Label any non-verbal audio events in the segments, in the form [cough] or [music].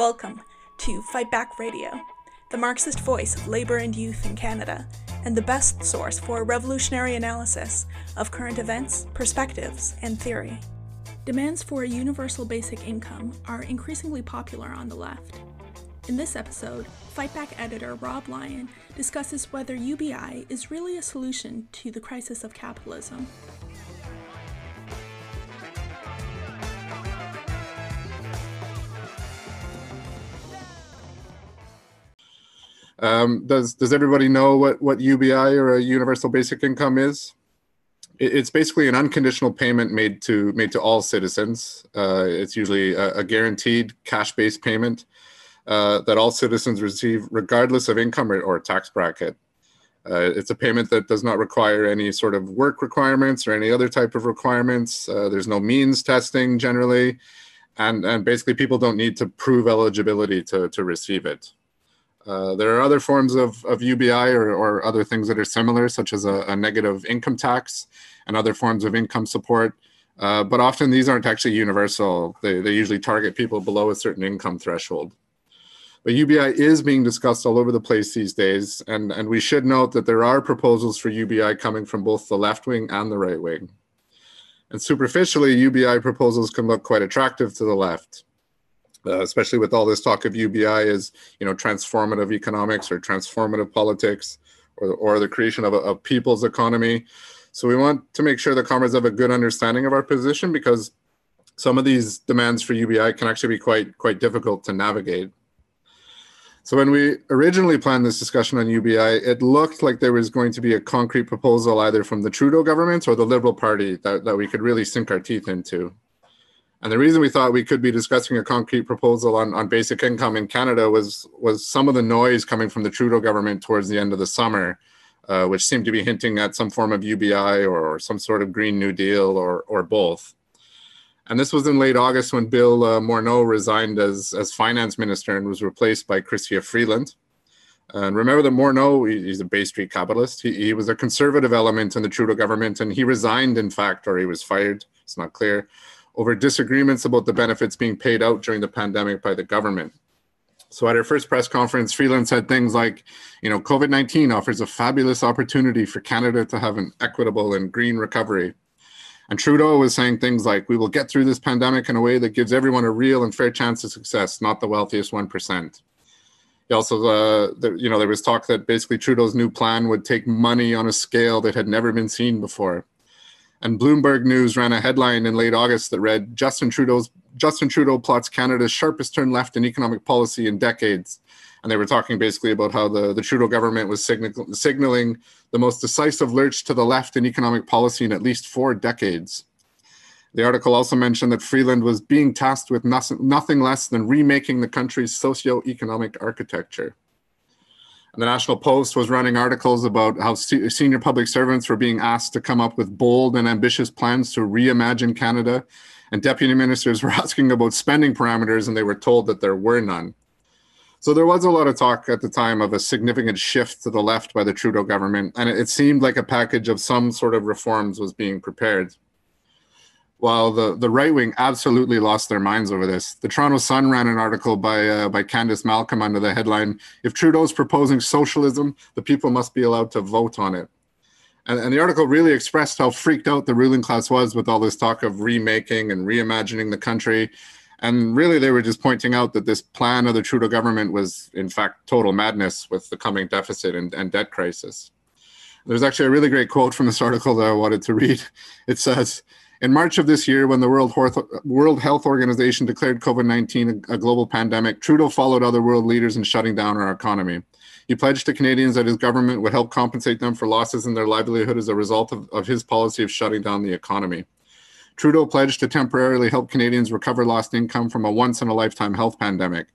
Welcome to Fightback Radio, the Marxist voice of labor and youth in Canada, and the best source for revolutionary analysis of current events, perspectives, and theory. Demands for a universal basic income are increasingly popular on the left. In this episode, Fightback editor Rob Lyon discusses whether UBI is really a solution to the crisis of capitalism. Um, does does everybody know what what UBI or a universal basic income is? It, it's basically an unconditional payment made to made to all citizens. Uh, it's usually a, a guaranteed cash based payment uh, that all citizens receive regardless of income or, or tax bracket. Uh, it's a payment that does not require any sort of work requirements or any other type of requirements. Uh, there's no means testing generally, and and basically people don't need to prove eligibility to to receive it. Uh, there are other forms of, of UBI or, or other things that are similar, such as a, a negative income tax and other forms of income support. Uh, but often these aren't actually universal. They, they usually target people below a certain income threshold. But UBI is being discussed all over the place these days. And, and we should note that there are proposals for UBI coming from both the left wing and the right wing. And superficially, UBI proposals can look quite attractive to the left uh, especially with all this talk of UBI is you know transformative economics or transformative politics or, or the creation of a, a people's economy. So we want to make sure the comrades have a good understanding of our position because some of these demands for UBI can actually be quite quite difficult to navigate. So when we originally planned this discussion on UBI, it looked like there was going to be a concrete proposal either from the Trudeau government or the Liberal Party that, that we could really sink our teeth into. And the reason we thought we could be discussing a concrete proposal on, on basic income in Canada was was some of the noise coming from the Trudeau government towards the end of the summer, uh, which seemed to be hinting at some form of UBI or, or, some sort of Green New Deal or or both. And this was in late August when Bill uh, Morneau resigned as as finance minister and was replaced by Chrystia Freeland. And remember that Morneau, he's a Bay Street capitalist. He, he was a conservative element in the Trudeau government, and he resigned, in fact, or he was fired. It's not clear over disagreements about the benefits being paid out during the pandemic by the government. So at her first press conference, Freeland said things like, you know, COVID 19 offers a fabulous opportunity for Canada to have an equitable and green recovery. And Trudeau was saying things like, we will get through this pandemic in a way that gives everyone a real and fair chance of success, not the wealthiest 1%. He also, uh, the, you know, there was talk that basically Trudeau's new plan would take money on a scale that had never been seen before. And Bloomberg News ran a headline in late August that read Justin Trudeau's Justin Trudeau plots Canada's sharpest turn left in economic policy in decades. And they were talking basically about how the, the Trudeau government was signal, signaling the most decisive lurch to the left in economic policy in at least four decades. The article also mentioned that Freeland was being tasked with nothing, nothing less than remaking the country's socio-economic architecture. The National Post was running articles about how se- senior public servants were being asked to come up with bold and ambitious plans to reimagine Canada. And deputy ministers [laughs] were asking about spending parameters, and they were told that there were none. So there was a lot of talk at the time of a significant shift to the left by the Trudeau government, and it seemed like a package of some sort of reforms was being prepared while the, the right wing absolutely lost their minds over this. The Toronto Sun ran an article by uh, by Candice Malcolm under the headline "If Trudeau's proposing socialism, the people must be allowed to vote on it." And, and, the article really expressed how freaked out the ruling class was with all this talk of remaking and reimagining the country. And really, they were just pointing out that this plan of the Trudeau government was, in fact, total madness with the coming deficit and, and debt crisis. There's actually a really great quote from this article that I wanted to read. It says, in March of this year, when the World, Health Organization declared COVID 19 a global pandemic, Trudeau followed other world leaders in shutting down our economy. He pledged to Canadians that his government would help compensate them for losses in their livelihood as a result of, of his policy of shutting down the economy. Trudeau pledged to temporarily help Canadians recover lost income from a once in a lifetime health pandemic.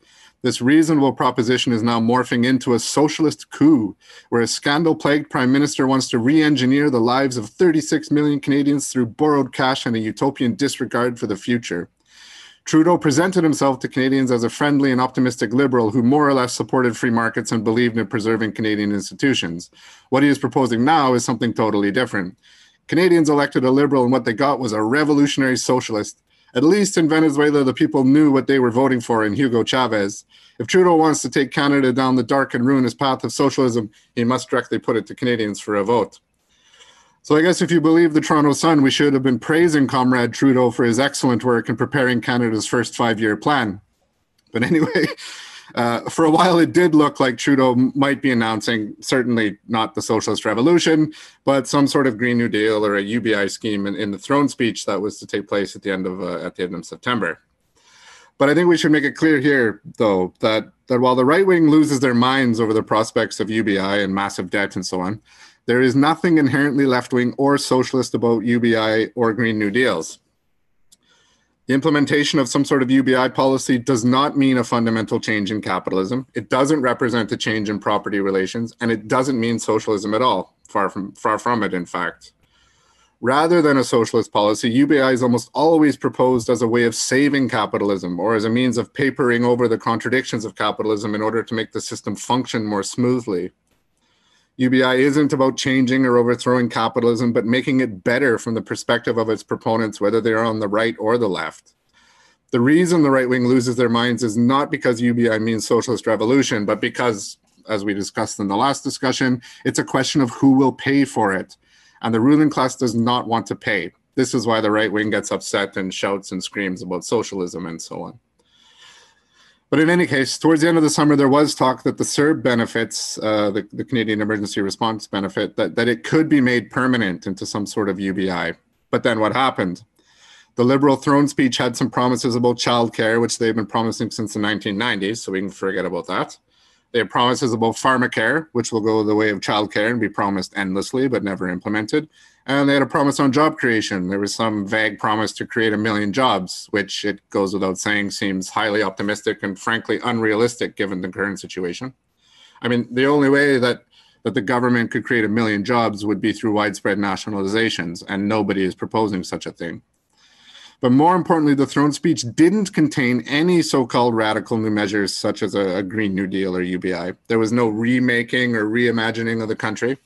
This reasonable proposition is now morphing into a socialist coup, where a scandal plagued prime minister wants to re engineer the lives of 36 million Canadians through borrowed cash and a utopian disregard for the future. Trudeau presented himself to Canadians as a friendly and optimistic liberal who more or less supported free markets and believed in preserving Canadian institutions. What he is proposing now is something totally different. Canadians elected a liberal, and what they got was a revolutionary socialist At least in Venezuela, the people knew what they were voting for in Hugo Chavez. If Trudeau wants to take Canada down the dark and ruinous path of socialism, he must directly put it to Canadians for a vote. So I guess if you believe the Toronto Sun, we should have been praising Comrade Trudeau for his excellent work in preparing Canada's first five year plan. But anyway, [laughs] uh, for a while it did look like Trudeau might be announcing certainly not the socialist revolution, but some sort of Green New Deal or a UBI scheme in, in the throne speech that was to take place at the end of uh, at the end of September. But I think we should make it clear here, though, that that while the right wing loses their minds over the prospects of UBI and massive debt and so on, there is nothing inherently left wing or socialist about UBI or Green New Deals. The implementation of some sort of UBI policy does not mean a fundamental change in capitalism. It doesn't represent a change in property relations, and it doesn't mean socialism at all. Far from far from it, in fact. Rather than a socialist policy, UBI is almost always proposed as a way of saving capitalism or as a means of papering over the contradictions of capitalism in order to make the system function more smoothly. UBI isn't about changing or overthrowing capitalism, but making it better from the perspective of its proponents, whether they're on the right or the left. The reason the right wing loses their minds is not because UBI means socialist revolution, but because, as we discussed in the last discussion, it's a question of who will pay for it. And the ruling class does not want to pay. This is why the right wing gets upset and shouts and screams about socialism and so on. But in any case, towards the end of the summer, there was talk that the CERB benefits, uh, the, the, Canadian Emergency Response Benefit, that, that it could be made permanent into some sort of UBI. But then what happened? The Liberal throne speech had some promises about childcare, which they've been promising since the 1990s, so we can forget about that. They have promises about pharmacare, which will go the way of childcare and be promised endlessly but never implemented. And they had a promise on job creation. There was some vague promise to create a million jobs, which it goes without saying seems highly optimistic and frankly unrealistic given the current situation. I mean, the only way that that the government could create a million jobs would be through widespread nationalizations, and nobody is proposing such a thing. But more importantly, the throne speech didn't contain any so called radical new measures such as a, a, Green New Deal or UBI. There was no remaking or reimagining of the country.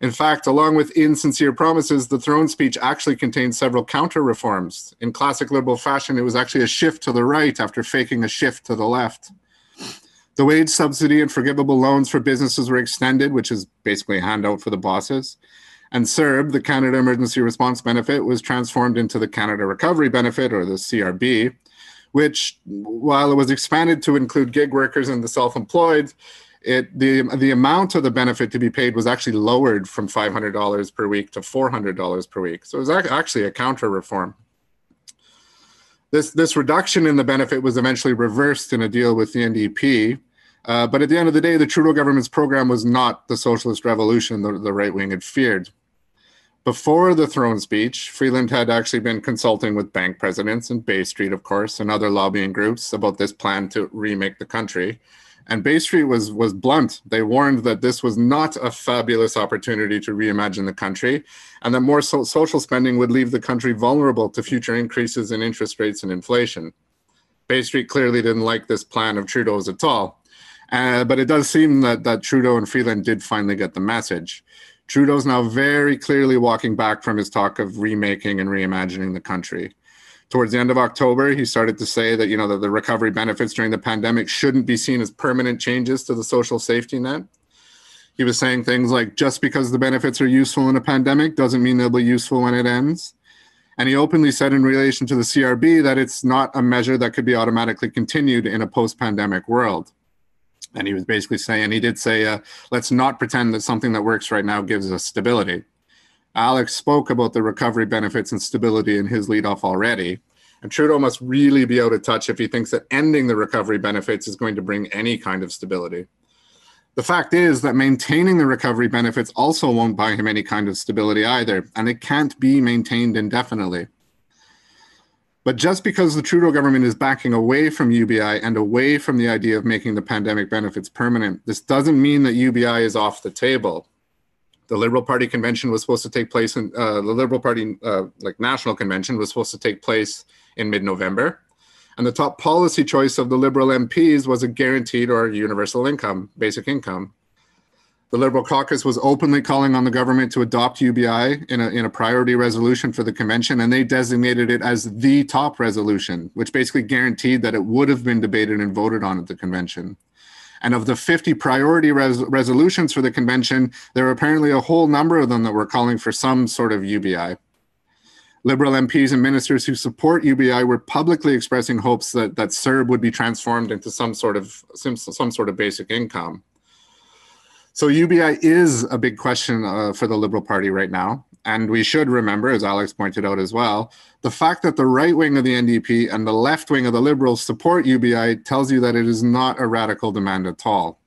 In fact, along with insincere promises, the throne speech actually contained several counter reforms. In classic liberal fashion, it was actually a shift to the right after faking a shift to the left. The wage subsidy and forgivable loans for businesses were extended, which is basically a handout for the bosses. And CERB, the Canada Emergency Response Benefit, was transformed into the Canada Recovery Benefit, or the CRB, which, while it was expanded to include gig workers and the self employed, it the the amount of the benefit to be paid was actually lowered from $500 per week to $400 per week. So it was actually a counter reform. This this reduction in the benefit was eventually reversed in a deal with the NDP, uh, but at the end of the day, the Trudeau government's program was not the socialist revolution the, the right wing had feared. Before the throne speech, Freeland had actually been consulting with bank presidents and Bay Street, of course, and other lobbying groups about this plan to remake the country. And Bay Street was was blunt. They warned that this was not a fabulous opportunity to reimagine the country, and that more so- social spending would leave the country vulnerable to future increases in interest rates and inflation. Bay Street clearly didn't like this plan of Trudeau's at all. Uh, but it does seem that, that Trudeau and Freeland did finally get the message. Trudeau's now very clearly walking back from his talk of remaking and reimagining the country. Towards the end of October, he started to say that you know that the recovery benefits during the pandemic shouldn't be seen as permanent changes to the social safety net. He was saying things like just because the benefits are useful in a pandemic doesn't mean they'll be useful when it ends. And he openly said in relation to the CRB that it's not a measure that could be automatically continued in a post-pandemic world and he was basically saying he did say uh, let's not pretend that something that works right now gives us stability alex spoke about the recovery benefits and stability in his leadoff already. And trudeau must really be out of touch if he thinks that ending the recovery benefits is going to bring any kind of stability. The fact is that maintaining the recovery benefits also won't buy him any kind of stability either and it can't be maintained indefinitely. But just because the Trudeau government is backing away from UBI and away from the idea of making the pandemic benefits permanent, this doesn't mean that UBI is off the table. The Liberal Party convention was supposed to take place in uh, the Liberal Party, uh, like national convention, was supposed to take place in mid-November, and the top policy choice of the Liberal MPs was a guaranteed or universal income, basic income. The Liberal caucus was openly calling on the government to adopt UBI in a, in a priority resolution for the convention, and they designated it as the top resolution, which basically guaranteed that it would have been debated and voted on at the convention. And of the 50 priority res- resolutions for the convention, there were apparently a whole number of them that were calling for some sort of UBI. Liberal MPs and ministers who support UBI were publicly expressing hopes that, that CERB would be transformed into some sort of some, some sort of basic income. So UBI is a big question uh, for the Liberal Party right now. And we should remember, as Alex pointed out as well, the fact that the right wing of the NDP and the left wing of the Liberals support UBI tells you that it is not a radical demand at all.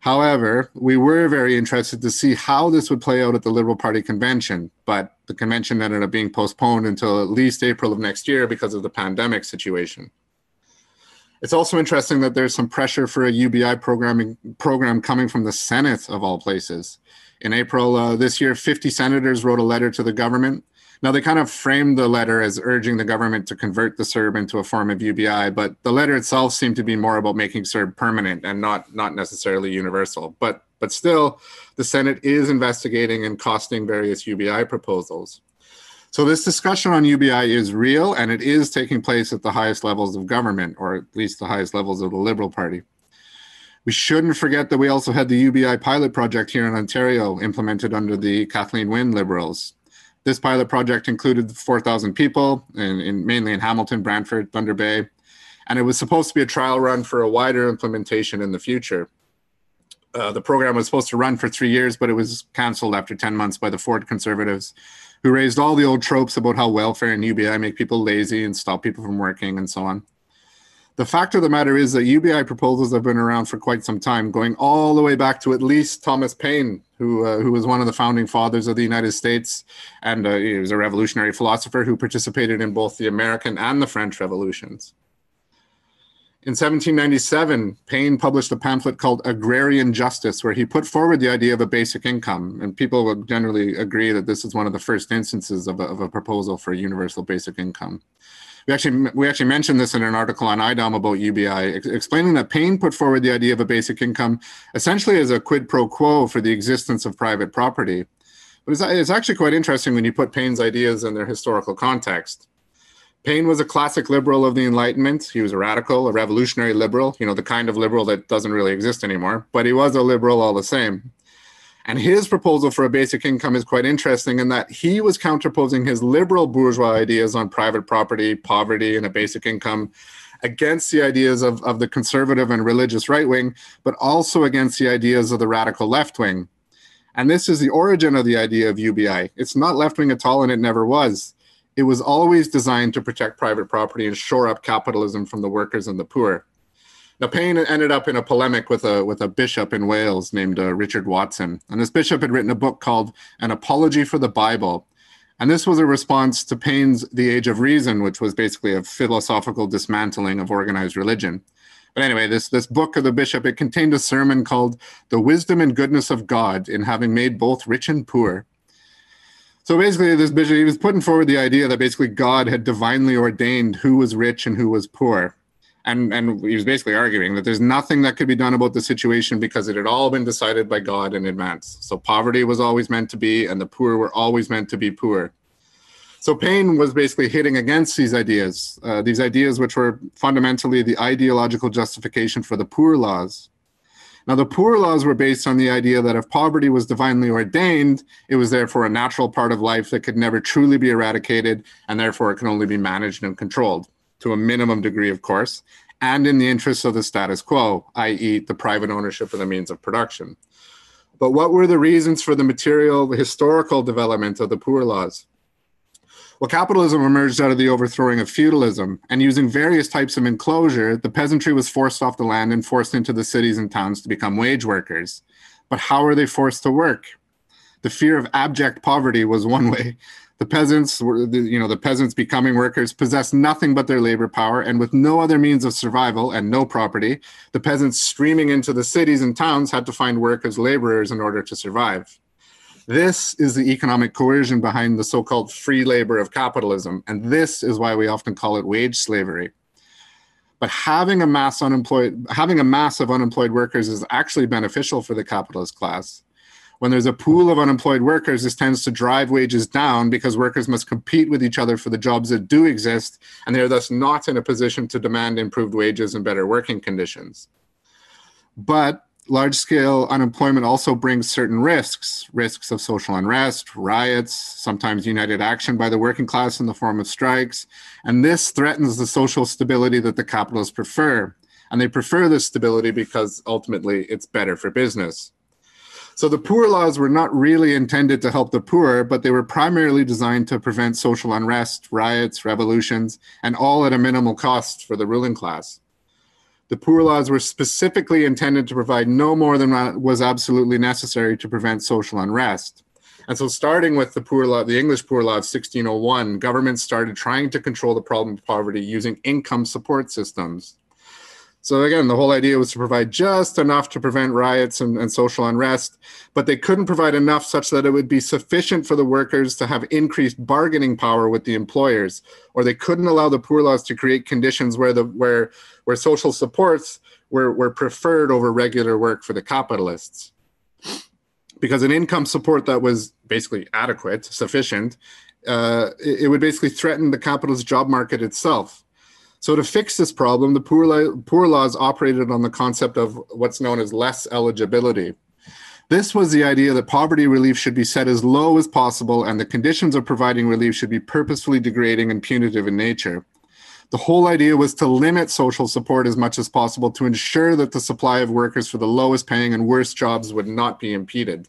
However, we were very interested to see how this would play out at the Liberal Party convention, but the convention ended up being postponed until at least April of next year because of the pandemic situation. It's also interesting that there's some pressure for a UBI programming program coming from the Senate of all places. In April uh, this year, 50 senators wrote a letter to the government. Now they kind of framed the letter as urging the government to convert the CERB into a form of UBI, but the letter itself seemed to be more about making CERB permanent and not not necessarily universal. But but still, the Senate is investigating and costing various UBI proposals. So this discussion on UBI is real and it is taking place at the highest levels of government, or at least the highest levels of the Liberal Party. We shouldn't forget that we also had the UBI pilot project here in Ontario implemented under the Kathleen Wynne Liberals. This pilot project included 4,000 people, in, in, mainly in Hamilton, Brantford, Thunder Bay, and it was supposed to be a trial run for a wider implementation in the future. Uh, the program was supposed to run for three years, but it was canceled after 10 months by the Ford Conservatives who raised all the old tropes about how welfare and UBI make people lazy and stop people from working and so on. The fact of the matter is that UBI proposals have been around for quite some time, going all the way back to at least Thomas Paine, who uh, who was one of the founding fathers of the United States, and uh, he was a revolutionary philosopher who participated in both the American and the French revolutions. In 1797, Paine published a pamphlet called Agrarian Justice, where he put forward the idea of a basic income. And people would generally agree that this is one of the first instances of a, of a proposal for a universal basic income. We actually, we actually mentioned this in an article on IDOM about UBI, ex- explaining that Paine put forward the idea of a basic income essentially as a quid pro quo for the existence of private property. But it's, it's actually quite interesting when you put Paine's ideas in their historical context. Paine was a classic liberal of the Enlightenment. He was a radical, a revolutionary liberal, you know, the kind of liberal that doesn't really exist anymore, but he was a liberal all the same. And his proposal for a basic income is quite interesting in that he was counterposing his liberal bourgeois ideas on private property, poverty, and a basic income against the ideas of, of the conservative and religious right wing, but also against the ideas of the radical left wing. And this is the origin of the idea of UBI. It's not left wing at all, and it never was it was always designed to protect private property and shore up capitalism from the workers and the poor. Now, Paine ended up in a polemic with a with a bishop in Wales named uh, Richard Watson, and this bishop had written a book called "An Apology for the Bible," and this was a response to Paine's *The Age of Reason*, which was basically a philosophical dismantling of organized religion. But anyway, this this book of the bishop it contained a sermon called "The Wisdom and Goodness of God in Having Made Both Rich and Poor." So basically, this bishop he was putting forward the idea that basically God had divinely ordained who was rich and who was poor, and and he was basically arguing that there's nothing that could be done about the situation because it had all been decided by God in advance. So poverty was always meant to be, and the poor were always meant to be poor. So Paine was basically hitting against these ideas, uh, these ideas which were fundamentally the ideological justification for the poor laws. Now, the poor laws were based on the idea that if poverty was divinely ordained, it was therefore a natural part of life that could never truly be eradicated, and therefore it can only be managed and controlled to a minimum degree, of course, and in the interests of the status quo, i.e., the private ownership of the means of production. But what were the reasons for the material, historical development of the poor laws? Well, capitalism emerged out of the overthrowing of feudalism, and using various types of enclosure, the peasantry was forced off the land and forced into the cities and towns to become wage workers. But how are they forced to work? The fear of abject poverty was one [laughs] way. The peasants were, you know, the peasants becoming workers possessed nothing but their labor power, and with no other means of survival and no property, the peasants streaming into the cities and towns had to find work as laborers in order to survive. This is the economic coercion behind the so called free labor of capitalism. And this is why we often call it wage slavery. But having a mass unemployed, having a mass of unemployed workers is actually beneficial for the capitalist class. When there's a pool of unemployed workers, this tends to drive wages down because workers must compete with each other for the jobs that do exist, and they're thus not in a position to demand improved wages and better working conditions. But large scale unemployment also brings certain risks risks of social unrest, riots, sometimes united action by the working class in the form of strikes. And this threatens the social stability that the capitalists prefer. And they prefer this stability because ultimately it's better for business. So the poor laws were not really intended to help the poor, but they were primarily designed to prevent social unrest, riots, revolutions, and all at a minimal cost for the ruling class. The poor laws were specifically intended to provide no more than was absolutely necessary to prevent social unrest. And so, starting with the poor law, the English Poor Law of 1601, governments started trying to control the problem of poverty using income support systems. So again, the whole idea was to provide just enough to prevent riots and, and, social unrest, but they couldn't provide enough such that it would be sufficient for the workers to have increased bargaining power with the employers, or they couldn't allow the poor laws to create conditions where the where where social supports were, were preferred over regular work for the capitalists. Because an income support that was basically adequate, sufficient, uh, it, it would basically threaten the capitalist job market itself so to fix this problem, the poor, poor laws operated on the concept of what's known as less eligibility. This was the idea that poverty relief should be set as low as possible and the conditions of providing relief should be purposefully degrading and punitive in nature. The whole idea was to limit social support as much as possible to ensure that the supply of workers for the lowest paying and worst jobs would not be impeded.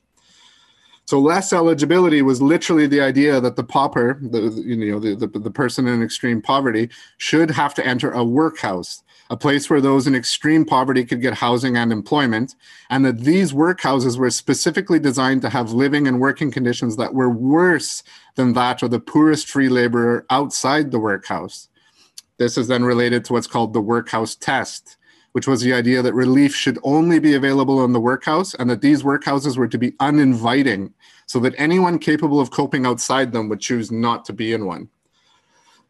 So less eligibility was literally the idea that the pauper, the you know the, the, the person in extreme poverty, should have to enter a workhouse, a place where those in extreme poverty could get housing and employment, and that these workhouses were specifically designed to have living and working conditions that were worse than that of the poorest free laborer outside the workhouse. This is then related to what's called the workhouse test which was the idea that relief should only be available in the workhouse and that these workhouses were to be uninviting so that anyone capable of coping outside them would choose not to be in one.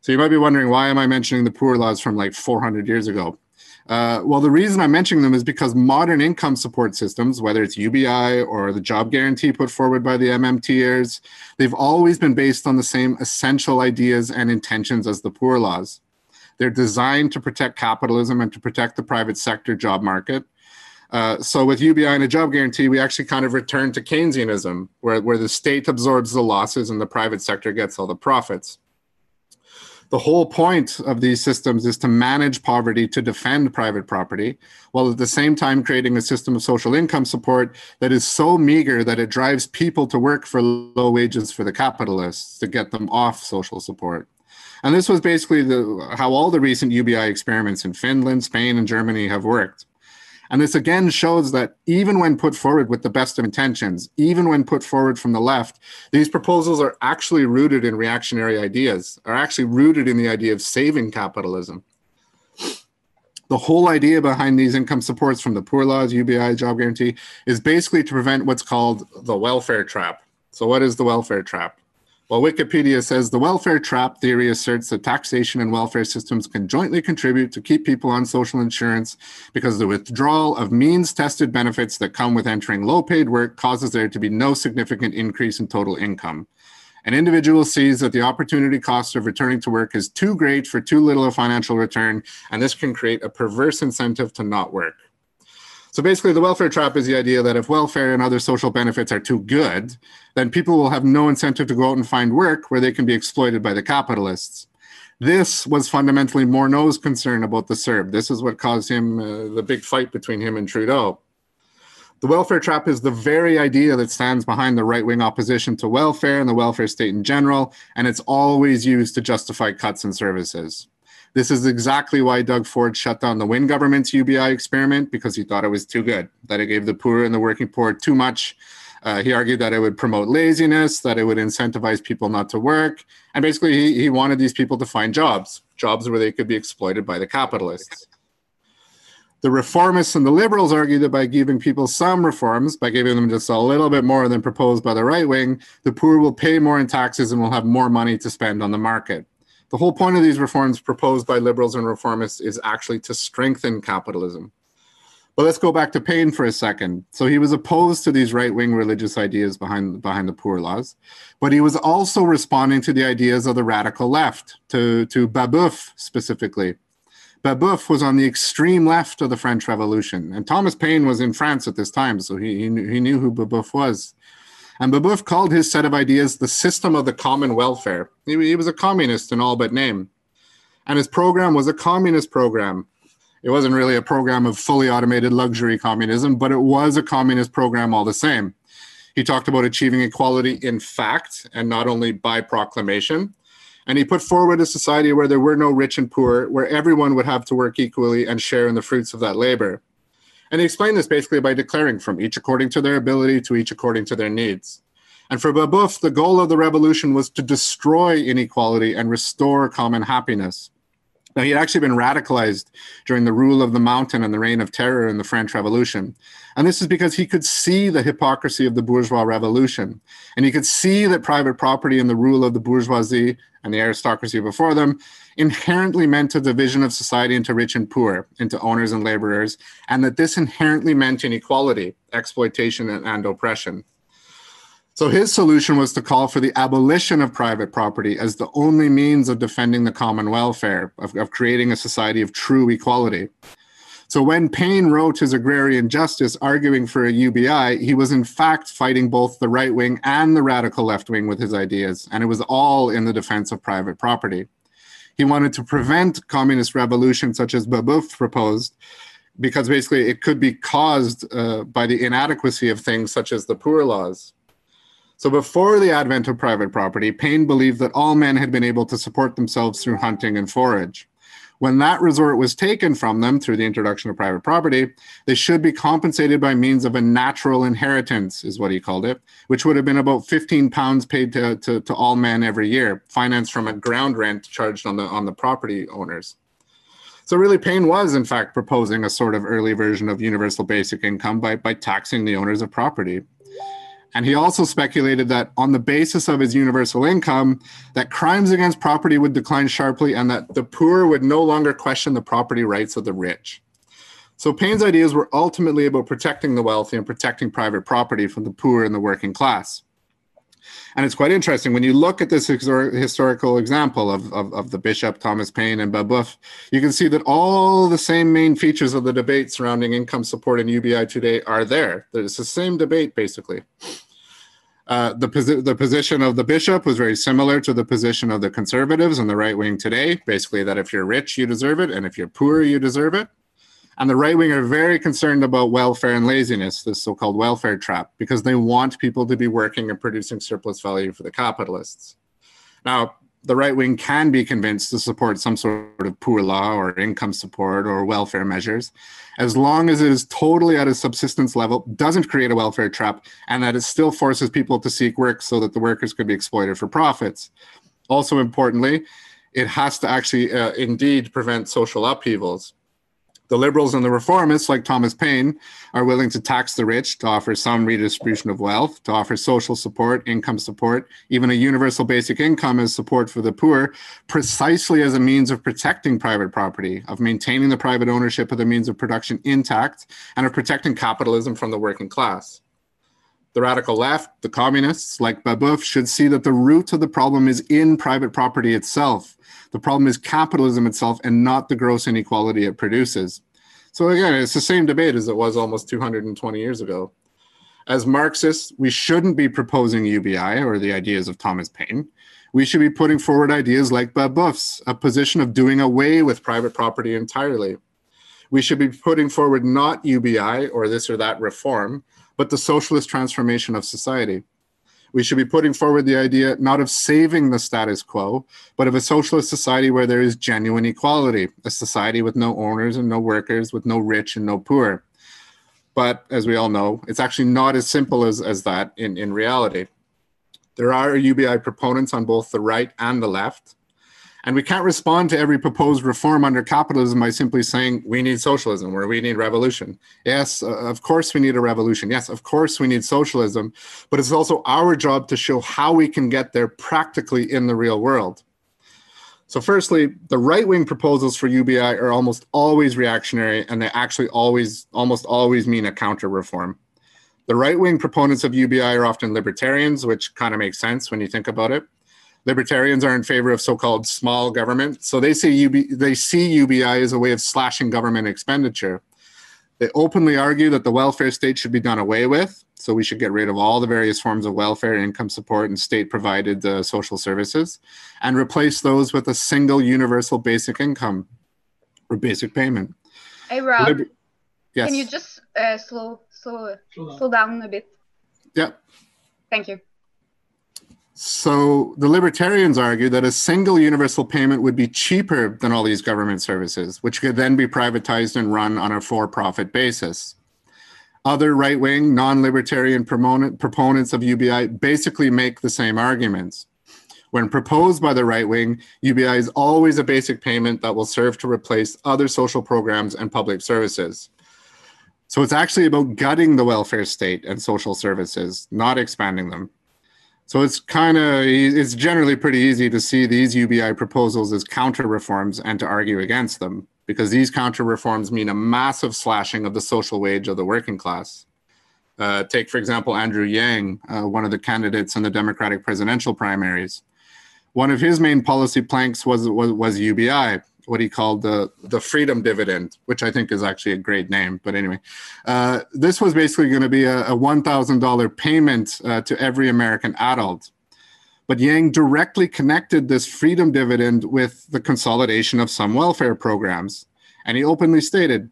So you might be wondering, why am I mentioning the poor laws from like 400 years ago? Uh, well, the reason I'm mentioning them is because modern income support systems, whether it's UBI or the job guarantee put forward by the MMTers, they've always been based on the same essential ideas and intentions as the poor laws. They're designed to protect capitalism and to protect the private sector job market. Uh, so with UBI and a job guarantee, we actually kind of return to Keynesianism, where, where the state absorbs the losses and the private sector gets all the profits. The whole point of these systems is to manage poverty to defend private property, while at the same time creating a system of social income support that is so meager that it drives people to work for low wages for the capitalists to get them off social support. And this was basically the, how all the recent UBI experiments in Finland, Spain, and Germany have worked. And this again shows that even when put forward with the best of intentions, even when put forward from the left, these proposals are actually rooted in reactionary ideas, are actually rooted in the idea of saving capitalism. The whole idea behind these income supports from the poor laws, UBI, job guarantee, is basically to prevent what's called the welfare trap. So, what is the welfare trap? While Wikipedia says the welfare trap theory asserts that taxation and welfare systems can jointly contribute to keep people on social insurance because the withdrawal of means tested benefits that come with entering low paid work causes there to be no significant increase in total income. An individual sees that the opportunity cost of returning to work is too great for too little of financial return, and this can create a perverse incentive to not work. So basically, the welfare trap is the idea that if welfare and other social benefits are too good, then people will have no incentive to go out and find work where they can be exploited by the capitalists. This was fundamentally Morneau's concern about the CERB. This is what caused him uh, the big fight between him and Trudeau. The welfare trap is the very idea that stands behind the right wing opposition to welfare and the welfare state in general, and it's always used to justify cuts in services. This is exactly why Doug Ford shut down the Wynne government's UBI experiment because he thought it was too good, that it gave the poor and the working poor too much. Uh, he argued that it would promote laziness, that it would incentivize people not to work. And basically, he, he wanted these people to find jobs, jobs where they could be exploited by the capitalists. The reformists and the liberals argued that by giving people some reforms, by giving them just a little bit more than proposed by the right wing, the poor will pay more in taxes and will have more money to spend on the market. The whole point of these reforms proposed by liberals and reformists is actually to strengthen capitalism. But let's go back to Paine for a second. So he was opposed to these right-wing religious ideas behind behind the poor laws, but he was also responding to the ideas of the radical left, to to Babeuf specifically. Babeuf was on the extreme left of the French Revolution, and Thomas Paine was in France at this time, so he he knew, he knew who Babeuf was. And Babeuf called his set of ideas the system of the common welfare. He, he was a communist in all but name, and his program was a communist program it wasn't really a program of fully automated luxury communism, but it was a communist program all the same. He talked about achieving equality in fact and not only by proclamation. And he put forward a society where there were no rich and poor, where everyone would have to work equally and share in the fruits of that labor. And he explained this basically by declaring from each according to their ability to each according to their needs. And for Babeuf, the goal of the revolution was to destroy inequality and restore common happiness. Now, he had actually been radicalized during the rule of the mountain and the reign of terror in the French Revolution. And this is because he could see the hypocrisy of the bourgeois revolution. And he could see that private property and the rule of the bourgeoisie and the aristocracy before them inherently meant a division of society into rich and poor, into owners and laborers, and that this inherently meant inequality, exploitation, and, and oppression. So his solution was to call for the abolition of private property as the only means of defending the common welfare, of, of creating a society of true equality. So when Paine wrote his Agrarian Justice arguing for a UBI, he was in fact fighting both the right wing and the radical left wing with his ideas, and it was all in the defense of private property. He wanted to prevent communist revolution such as Babeuf proposed, because basically it could be caused uh, by the inadequacy of things such as the poor laws. So before the advent of private property, Paine believed that all men had been able to support themselves through hunting and forage. When that resort was taken from them through the introduction of private property, they should be compensated by means of a natural inheritance, is what he called it, which would have been about 15 pounds paid to, to, to all men every year, financed from a ground rent charged on the, on the property owners. So really, Paine was, in fact, proposing a sort of early version of universal basic income by, by taxing the owners of property. And he also speculated that on the basis of his universal income, that crimes against property would decline sharply and that the poor would no longer question the property rights of the rich. So Paine's ideas were ultimately about protecting the wealthy and protecting private property from the poor and the working class. And it's quite interesting when you look at this historical example of, of, of, the bishop, Thomas Paine, and Babeuf, you can see that all the same main features of the debate surrounding income support and UBI today are there. It's the same debate, basically. Uh, the, posi- the position of the bishop was very similar to the position of the conservatives and the right wing today, basically, that if you're rich, you deserve it, and if you're poor, you deserve it. And the right wing are very concerned about welfare and laziness, this so called welfare trap, because they want people to be working and producing surplus value for the capitalists. Now, the right wing can be convinced to support some sort of poor law or income support or welfare measures, as long as it is totally at a subsistence level, doesn't create a welfare trap, and that it still forces people to seek work so that the workers could be exploited for profits. Also, importantly, it has to actually uh, indeed prevent social upheavals. The liberals and the reformists, like Thomas Paine, are willing to tax the rich to offer some redistribution of wealth, to offer social support, income support, even a universal basic income as support for the poor, precisely as a means of protecting private property, of maintaining the private ownership of the means of production intact, and of protecting capitalism from the working class. The radical left, the communists, like Babeuf, should see that the root of the problem is in private property itself the problem is capitalism itself and not the gross inequality it produces. So again, it's the same debate as it was almost 220 years ago. As Marxists, we shouldn't be proposing UBI or the ideas of Thomas Paine. We should be putting forward ideas like Babeuf's, a position of doing away with private property entirely. We should be putting forward not UBI or this or that reform, but the socialist transformation of society. We should be putting forward the idea not of saving the status quo, but of a socialist society where there is genuine equality, a society with no owners and no workers, with no rich and no poor. But as we all know, it's actually not as simple as, as that in, in reality. There are UBI proponents on both the right and the left. And we can't respond to every proposed reform under capitalism by simply saying we need socialism or we need revolution. Yes, uh, of course we need a revolution. Yes, of course we need socialism. But it's also our job to show how we can get there practically in the real world. So, firstly, the right wing proposals for UBI are almost always reactionary, and they actually always, almost always mean a counter reform. The right wing proponents of UBI are often libertarians, which kind of makes sense when you think about it. Libertarians are in favor of so-called small government, so they say UB, they see UBI as a way of slashing government expenditure. They openly argue that the welfare state should be done away with, so we should get rid of all the various forms of welfare, income support, and state-provided uh, social services, and replace those with a single universal basic income or basic payment. Hey Rob, Lib- yes. can you just uh, slow slow slow down a bit? Yeah. Thank you. So the libertarians argue that a single universal payment would be cheaper than all these government services, which could then be privatized and run on a for profit basis. Other right wing, non libertarian proponents of UBI basically make the same arguments. When proposed by the right wing, UBI is always a basic payment that will serve to replace other social programs and public services. So it's actually about gutting the welfare state and social services, not expanding them. So it's kind of it's generally pretty easy to see these UBI proposals as counter reforms and to argue against them because these counter reforms mean a massive slashing of the social wage of the working class. Uh, take, for example, Andrew Yang, uh, one of the candidates in the Democratic presidential primaries. One of his main policy planks was, was, was UBI, what he called the the freedom dividend, which I think is actually a great name. But anyway, uh, this was basically going to be a, a one thousand dollar payment uh, to every American adult. But Yang directly connected this freedom dividend with the consolidation of some welfare programs, and he openly stated.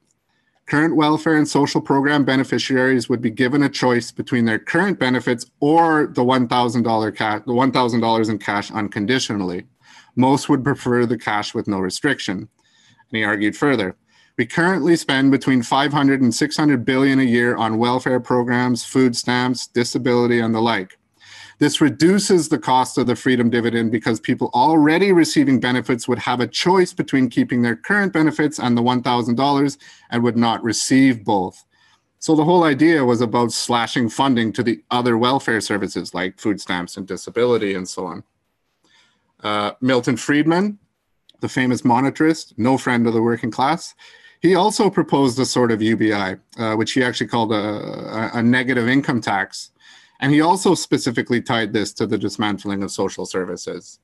Current welfare and social program beneficiaries would be given a choice between their current benefits or the $1,000 cash, the $1,000 in cash unconditionally. Most would prefer the cash with no restriction. And he argued further. We currently spend between 500 and 600 billion a year on welfare programs, food stamps, disability, and the like. This reduces the cost of the freedom dividend because people already receiving benefits would have a choice between keeping their current benefits and the $1,000 and would not receive both. So the whole idea was about slashing funding to the other welfare services like food stamps and disability and so on. Uh, Milton Friedman, the famous monetarist, no friend of the working class, he also proposed a sort of UBI, uh, which he actually called a, a, negative income tax. And he also specifically tied this to the dismantling of social services.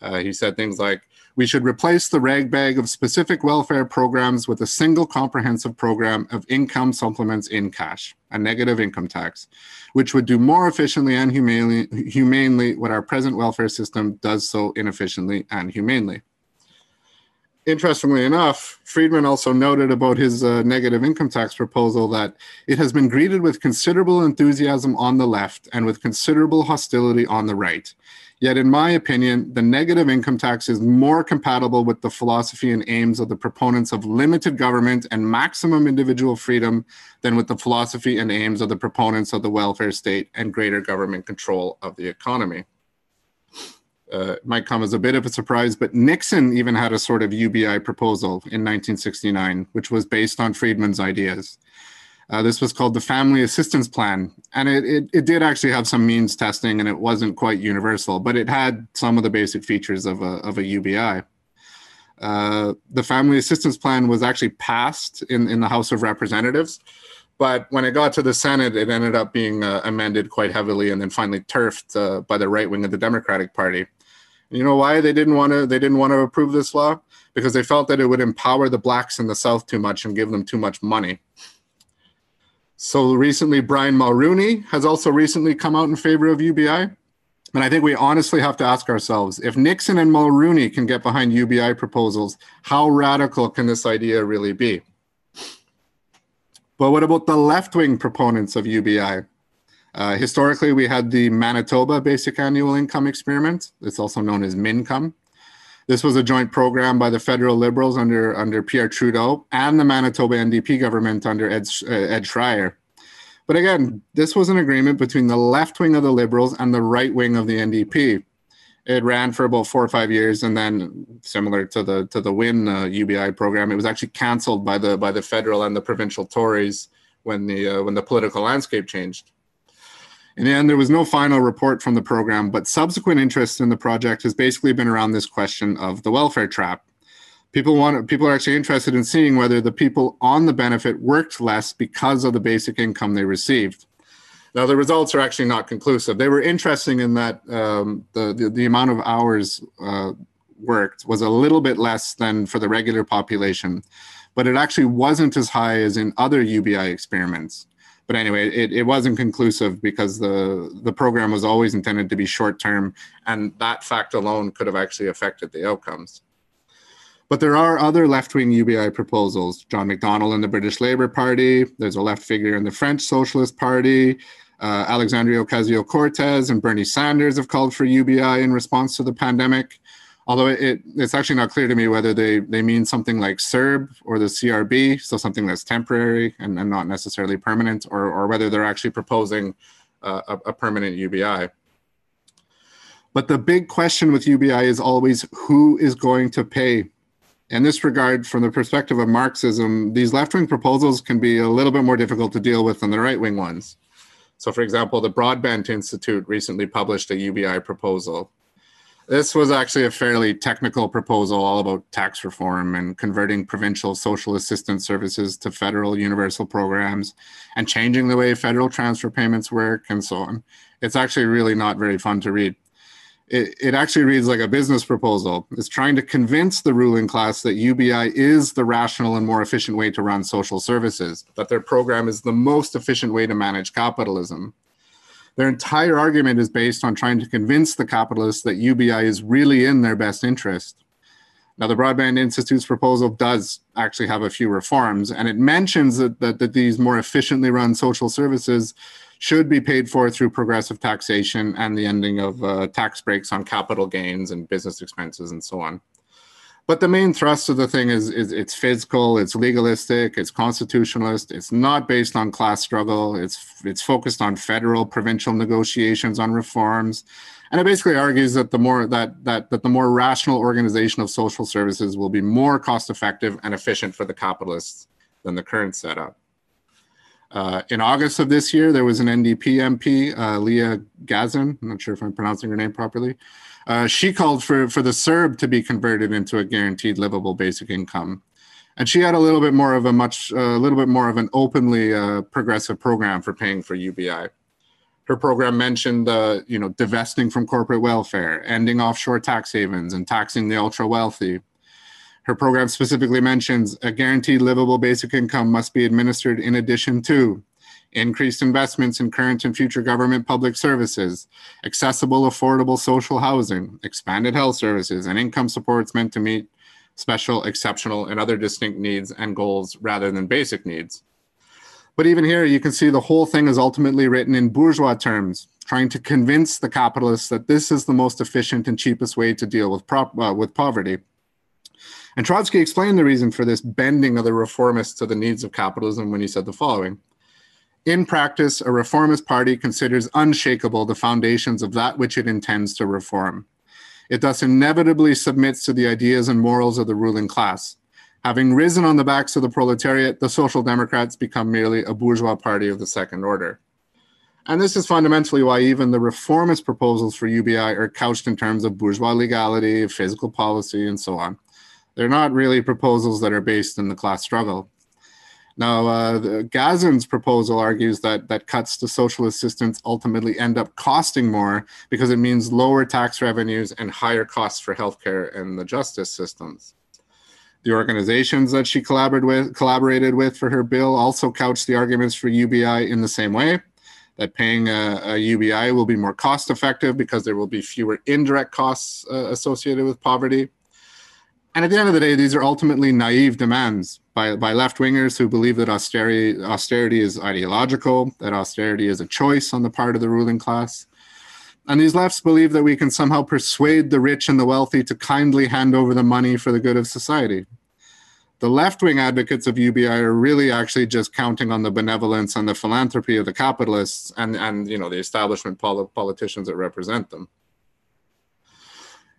Uh, he said things like, we should replace the rag bag of specific welfare programs with a single comprehensive program of income supplements in cash, a negative income tax, which would do more efficiently and humanely, humanely what our present welfare system does so inefficiently and humanely. Interestingly enough, Friedman also noted about his uh, negative income tax proposal that it has been greeted with considerable enthusiasm on the left and with considerable hostility on the right. Yet, in my opinion, the negative income tax is more compatible with the philosophy and aims of the proponents of limited government and maximum individual freedom than with the philosophy and aims of the proponents of the welfare state and greater government control of the economy. Uh, might come as a bit of a surprise, but Nixon even had a sort of UBI proposal in 1969, which was based on Friedman's ideas. Uh, this was called the Family Assistance Plan, and it, it, it did actually have some means testing, and it wasn't quite universal, but it had some of the basic features of a of a UBI. Uh, the Family Assistance Plan was actually passed in in the House of Representatives, but when it got to the Senate, it ended up being uh, amended quite heavily, and then finally turfed uh, by the right wing of the Democratic Party. You know why they didn't want to they didn't want to approve this law? Because they felt that it would empower the blacks in the South too much and give them too much money. So recently, Brian Mulroney has also recently come out in favor of UBI. And I think we honestly have to ask ourselves if Nixon and Mulroney can get behind UBI proposals, how radical can this idea really be? But what about the left wing proponents of UBI? Uh, historically, we had the Manitoba Basic Annual Income Experiment. It's also known as MINCOME. This was a joint program by the federal Liberals under, under Pierre Trudeau and the Manitoba NDP government under Ed, uh, Ed Schreyer. But again, this was an agreement between the left wing of the Liberals and the right wing of the NDP. It ran for about four or five years, and then, similar to the to the Wynne uh, UBI program, it was actually cancelled by the by the federal and the provincial Tories when the uh, when the political landscape changed. In the end, there was no final report from the program, but subsequent interest in the project has basically been around this question of the welfare trap. People want people are actually interested in seeing whether the people on the benefit worked less because of the basic income they received. Now, the results are actually not conclusive. They were interesting in that um, the, the, the amount of hours uh, worked was a little bit less than for the regular population, but it actually wasn't as high as in other UBI experiments but anyway, it, it wasn't conclusive because the the program was always intended to be short term, and that fact alone could have actually affected the outcomes. But there are other left wing UBI proposals. John McDonnell in the British Labour Party. There's a left figure in the French Socialist Party. Uh, Alexandria Ocasio Cortez and Bernie Sanders have called for UBI in response to the pandemic although it, it's actually not clear to me whether they, they mean something like CERB or the CRB, so something that's temporary and, and not necessarily permanent, or, or whether they're actually proposing uh, a, a permanent UBI. But the big question with UBI is always who is going to pay? In this regard, from the perspective of Marxism, these left wing proposals can be a little bit more difficult to deal with than the right wing ones. So, for example, the Broadbent Institute recently published a UBI proposal this was actually a fairly technical proposal all about tax reform and converting provincial social assistance services to federal universal programs and changing the way federal transfer payments work and so on. It's actually really not very fun to read. It, it actually reads like a business proposal. It's trying to convince the ruling class that UBI is the rational and more efficient way to run social services, that their program is the most efficient way to manage capitalism. Their entire argument is based on trying to convince the capitalists that UBI is really in their best interest. Now, the Broadbent Institute's proposal does actually have a few reforms, and it mentions that, that, that, these more efficiently run social services should be paid for through progressive taxation and the ending of uh, tax breaks on capital gains and business expenses and so on. But the main thrust of the thing is, is it's physical, it's legalistic, it's constitutionalist, it's not based on class struggle, it's it's focused on federal provincial negotiations on reforms. And it basically argues that the more that that that the more rational organization of social services will be more cost effective and efficient for the capitalists than the current setup. Uh, in August of this year, there was an NDP MP, uh, Leah Gazan. I'm not sure if I'm pronouncing her name properly. Uh, she called for, for the CERB to be converted into a guaranteed livable basic income. And she had a little bit more of a much, a uh, little bit more of an openly uh, progressive program for paying for UBI. Her program mentioned, uh, you know, divesting from corporate welfare, ending offshore tax havens, and taxing the ultra wealthy. Her program specifically mentions a guaranteed livable basic income must be administered in addition to increased investments in current and future government public services, accessible, affordable social housing, expanded health services, and income supports meant to meet special, exceptional, and other distinct needs and goals rather than basic needs. But even here, you can see the whole thing is ultimately written in bourgeois terms, trying to convince the capitalists that this is the most efficient and cheapest way to deal with, prop, uh, with poverty. And Trotsky explained the reason for this bending of the reformists to the needs of capitalism when he said the following in practice, a reformist party considers unshakable the foundations of that which it intends to reform. It thus inevitably submits to the ideas and morals of the ruling class. Having risen on the backs of the proletariat, the Social Democrats become merely a bourgeois party of the second order. And this is fundamentally why even the reformist proposals for UBI are couched in terms of bourgeois legality, physical policy, and so on. They're not really proposals that are based in the class struggle. Now, uh, proposal argues that that cuts to social assistance ultimately end up costing more because it means lower tax revenues and higher costs for healthcare and the justice systems. The organizations that she collaborated with, collaborated with for her bill also couch the arguments for UBI in the same way that paying a, a UBI will be more cost effective because there will be fewer indirect costs uh, associated with poverty. And at the end of the day, these are ultimately naive demands by, by left wingers who believe that austerity, austerity is ideological, that austerity is a choice on the part of the ruling class. And these lefts believe that we can somehow persuade the rich and the wealthy to kindly hand over the money for the good of society. The left wing advocates of UBI are really actually just counting on the benevolence and the philanthropy of the capitalists and, and you know, the establishment pol- politicians that represent them.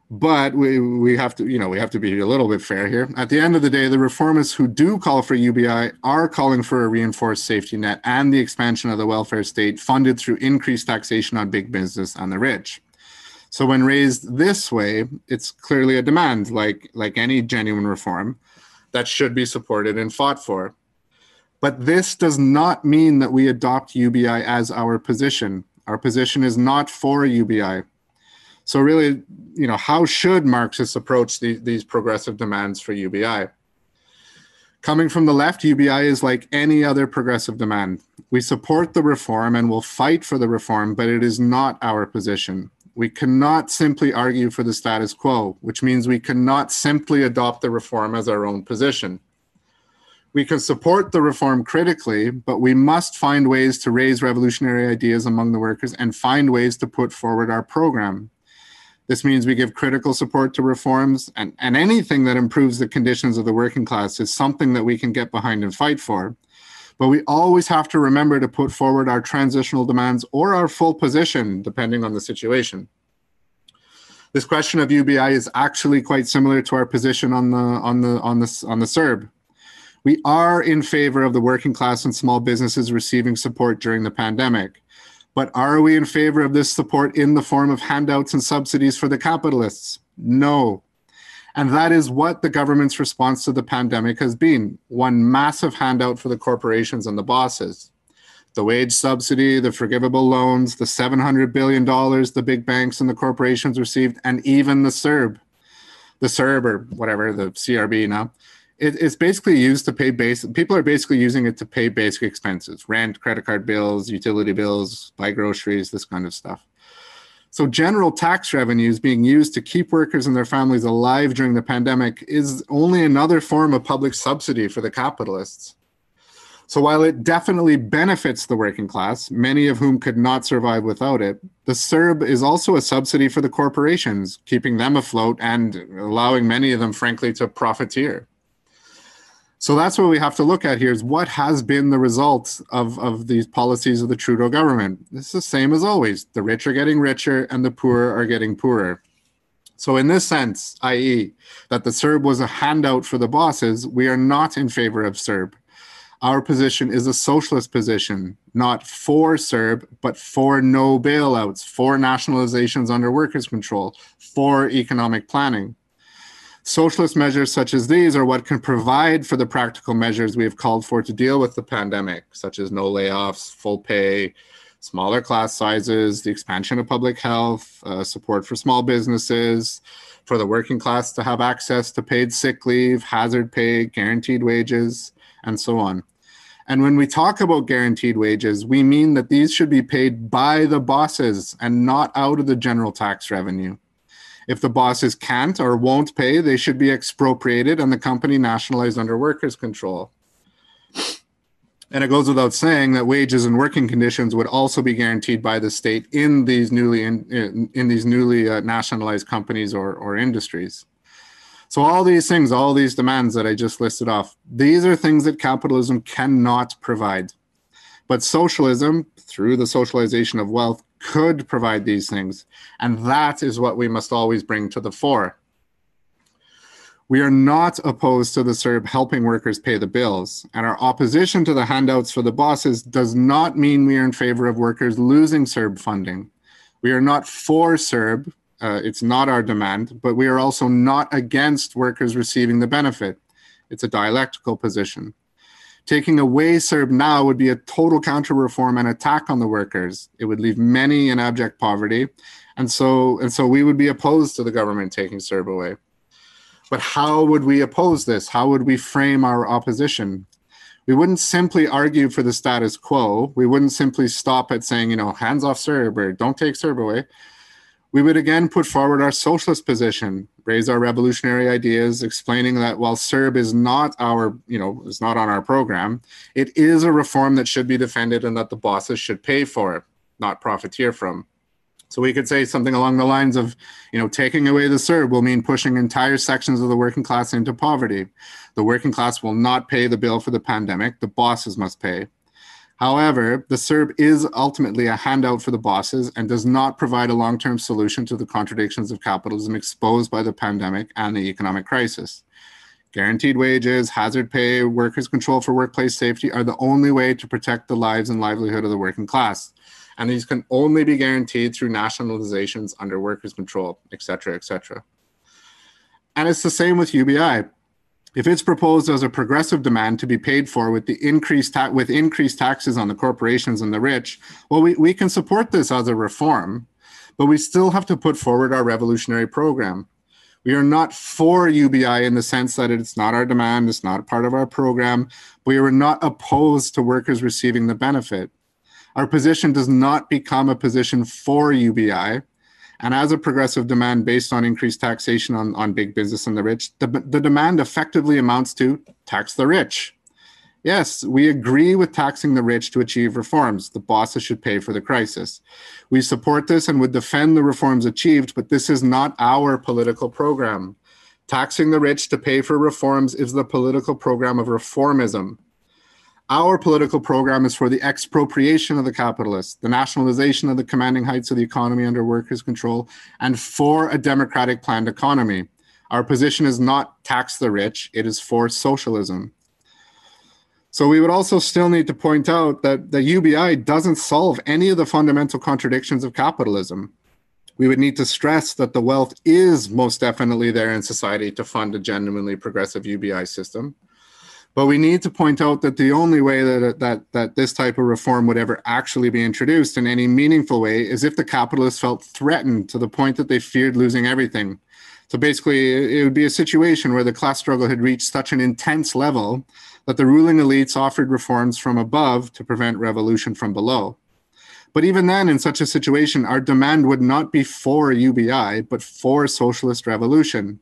But we we have to you know we have to be a little bit fair here. At the end of the day the reformists who do call for ubi are calling for a reinforced safety net and the expansion of the welfare state funded through increased taxation on big business and the rich. So when raised this way it's clearly a demand like like any genuine reform that should be supported and fought for. But this does not mean that we adopt ubi as our position. Our position is not for ubi so really, you know, how should Marxists approach the, these progressive demands for UBI? Coming from the left, UBI is like any other progressive demand. We support the reform and will fight for the reform, but it is not our position. We cannot simply argue for the status quo, which means we cannot simply adopt the reform as our own position. We can support the reform critically, but we must find ways to raise revolutionary ideas among the workers and find ways to put forward our program. This means we give critical support to reforms, and, and anything that improves the conditions of the working class is something that we can get behind and fight for. But we always have to remember to put forward our transitional demands or our full position, depending on the situation. This question of UBI is actually quite similar to our position on the on the on the on the CERB. We are in favor of the working class and small businesses receiving support during the pandemic. But are we in favor of this support in the form of handouts and subsidies for the capitalists? No. And that is what the government's response to the pandemic has been one massive handout for the corporations and the bosses. The wage subsidy, the forgivable loans, the $700 billion the big banks and the corporations received, and even the CERB, the CERB or whatever, the CRB now, it, it's basically used to pay basic people are basically using it to pay basic expenses rent credit card bills utility bills buy groceries this kind of stuff so general tax revenues being used to keep workers and their families alive during the pandemic is only another form of public subsidy for the capitalists so while it definitely benefits the working class, many of whom could not survive without it, the CERB is also a subsidy for the corporations, keeping them afloat and allowing many of them, frankly, to profiteer. So that's what we have to look at here is what has been the result of, of these policies of the Trudeau government. It's the same as always. The rich are getting richer and the poor are getting poorer. So in this sense, i.e., that the CERB was a handout for the bosses, we are not in favor of CERB. Our position is a socialist position, not for CERB, but for no bailouts, for nationalizations under workers' control, for economic planning. Socialist measures such as these are what can provide for the practical measures we have called for to deal with the pandemic, such as no layoffs, full pay, smaller class sizes, the expansion of public health, uh, support for small businesses, for the working class to have access to paid sick leave, hazard pay, guaranteed wages, and so on. And when we talk about guaranteed wages, we mean that these should be paid by the bosses and not out of the general tax revenue. If the bosses can't or won't pay, they should be expropriated and the company nationalized under workers' control. And it goes without saying that wages and working conditions would also be guaranteed by the state in these newly in, in, in these newly uh, nationalized companies or, or industries. So all these things, all these demands that I just listed off, these are things that capitalism cannot provide. But socialism, through the socialization of wealth, could provide these things. And that is what we must always bring to the fore. We are not opposed to the CERB helping workers pay the bills, and our opposition to the handouts for the bosses does not mean we are in favor of workers losing CERB funding. We are not for CERB, uh, it's not our demand, but we are also not against workers receiving the benefit. It's a dialectical position. Taking away CERB now would be a total counter reform and attack on the workers. It would leave many in abject poverty. And so, and so we would be opposed to the government taking CERB away. But how would we oppose this? How would we frame our opposition? We wouldn't simply argue for the status quo. We wouldn't simply stop at saying, you know, hands off CERB or don't take CERB away we would again put forward our socialist position, raise our revolutionary ideas, explaining that while CERB is not our, you know, is not on our program, it is a reform that should be defended and that the bosses should pay for, it, not profiteer from. So we could say something along the lines of, you know, taking away the CERB will mean pushing entire sections of the working class into poverty. The working class will not pay the bill for the pandemic. The bosses must pay. However, the CERB is ultimately a handout for the bosses and does not provide a long term solution to the contradictions of capitalism exposed by the pandemic and the economic crisis. Guaranteed wages, hazard pay, workers' control for workplace safety are the only way to protect the lives and livelihood of the working class. And these can only be guaranteed through nationalizations under workers' control, et cetera, et cetera. And it's the same with UBI if it's proposed as a progressive demand to be paid for with the increased ta- with increased taxes on the corporations and the rich, well, we, we can support this as a reform, but we still have to put forward our revolutionary program. We are not for UBI in the sense that it's not our demand, it's not part of our program. We are not opposed to workers receiving the benefit. Our position does not become a position for UBI and as a progressive demand based on increased taxation on, on big business and the rich, the, the demand effectively amounts to tax the rich. Yes, we agree with taxing the rich to achieve reforms. The bosses should pay for the crisis. We support this and would defend the reforms achieved, but this is not our political program. Taxing the rich to pay for reforms is the political program of reformism. Our political program is for the expropriation of the capitalists, the nationalization of the commanding heights of the economy under workers' control, and for a democratic planned economy. Our position is not tax the rich, it is for socialism. So we would also still need to point out that the UBI doesn't solve any of the fundamental contradictions of capitalism. We would need to stress that the wealth is most definitely there in society to fund a genuinely progressive UBI system. But we need to point out that the only way that, that, that this type of reform would ever actually be introduced in any meaningful way is if the capitalists felt threatened to the point that they feared losing everything. So basically, it would be a situation where the class struggle had reached such an intense level that the ruling elites offered reforms from above to prevent revolution from below. But even then, in such a situation, our demand would not be for UBI, but for socialist revolution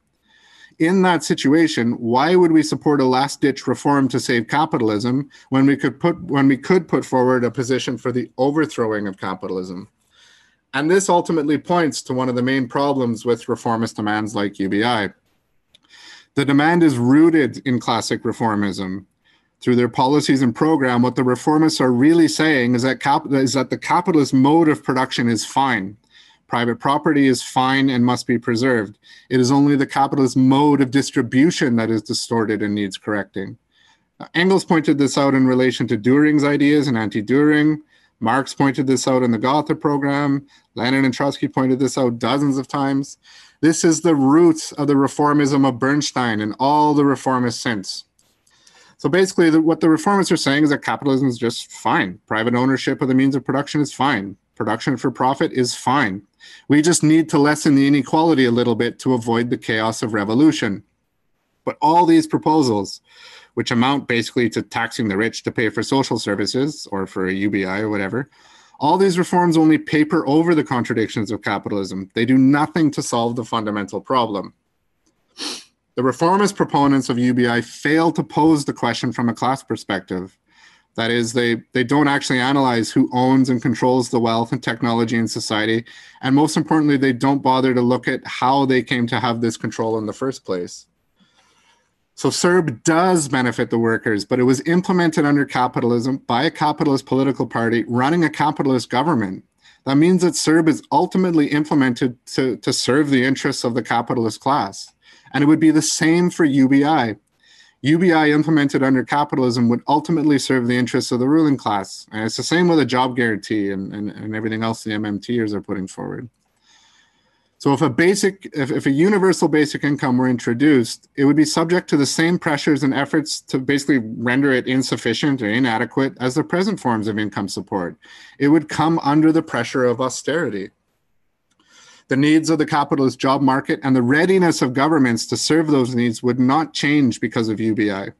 in that situation, why would we support a last ditch reform to save capitalism when we could put when we could put forward a position for the overthrowing of capitalism? And this ultimately points to one of the main problems with reformist demands like UBI. The demand is rooted in classic reformism. Through their policies and program, what the reformists are really saying is that, cap- is that the capitalist mode of production is fine Private property is fine and must be preserved. It is only the capitalist mode of distribution that is distorted and needs correcting. Engels pointed this out in relation to Dühring's ideas and anti Dühring. Marx pointed this out in the Gotha program. Lenin and Trotsky pointed this out dozens of times. This is the roots of the reformism of Bernstein and all the reformists since. So basically, the, what the reformists are saying is that capitalism is just fine. Private ownership of the means of production is fine. Production for profit is fine. We just need to lessen the inequality a little bit to avoid the chaos of revolution. But all these proposals, which amount basically to taxing the rich to pay for social services or for a UBI or whatever, all these reforms only paper over the contradictions of capitalism. They do nothing to solve the fundamental problem. The reformist proponents of UBI fail to pose the question from a class perspective. That is, they, they don't actually analyze who owns and controls the wealth and technology in society. And most importantly, they don't bother to look at how they came to have this control in the first place. So CERB does benefit the workers, but it was implemented under capitalism by a capitalist political party running a capitalist government. That means that CERB is ultimately implemented to, to serve the interests of the capitalist class. And it would be the same for UBI. UBI implemented under capitalism would ultimately serve the interests of the ruling class. And it's the same with a job guarantee and, and, and everything else the MMTers are putting forward. So if a basic, if, if a universal basic income were introduced, it would be subject to the same pressures and efforts to basically render it insufficient or inadequate as the present forms of income support. It would come under the pressure of austerity the needs of the capitalist job market and the readiness of governments to serve those needs would not change because of UBI.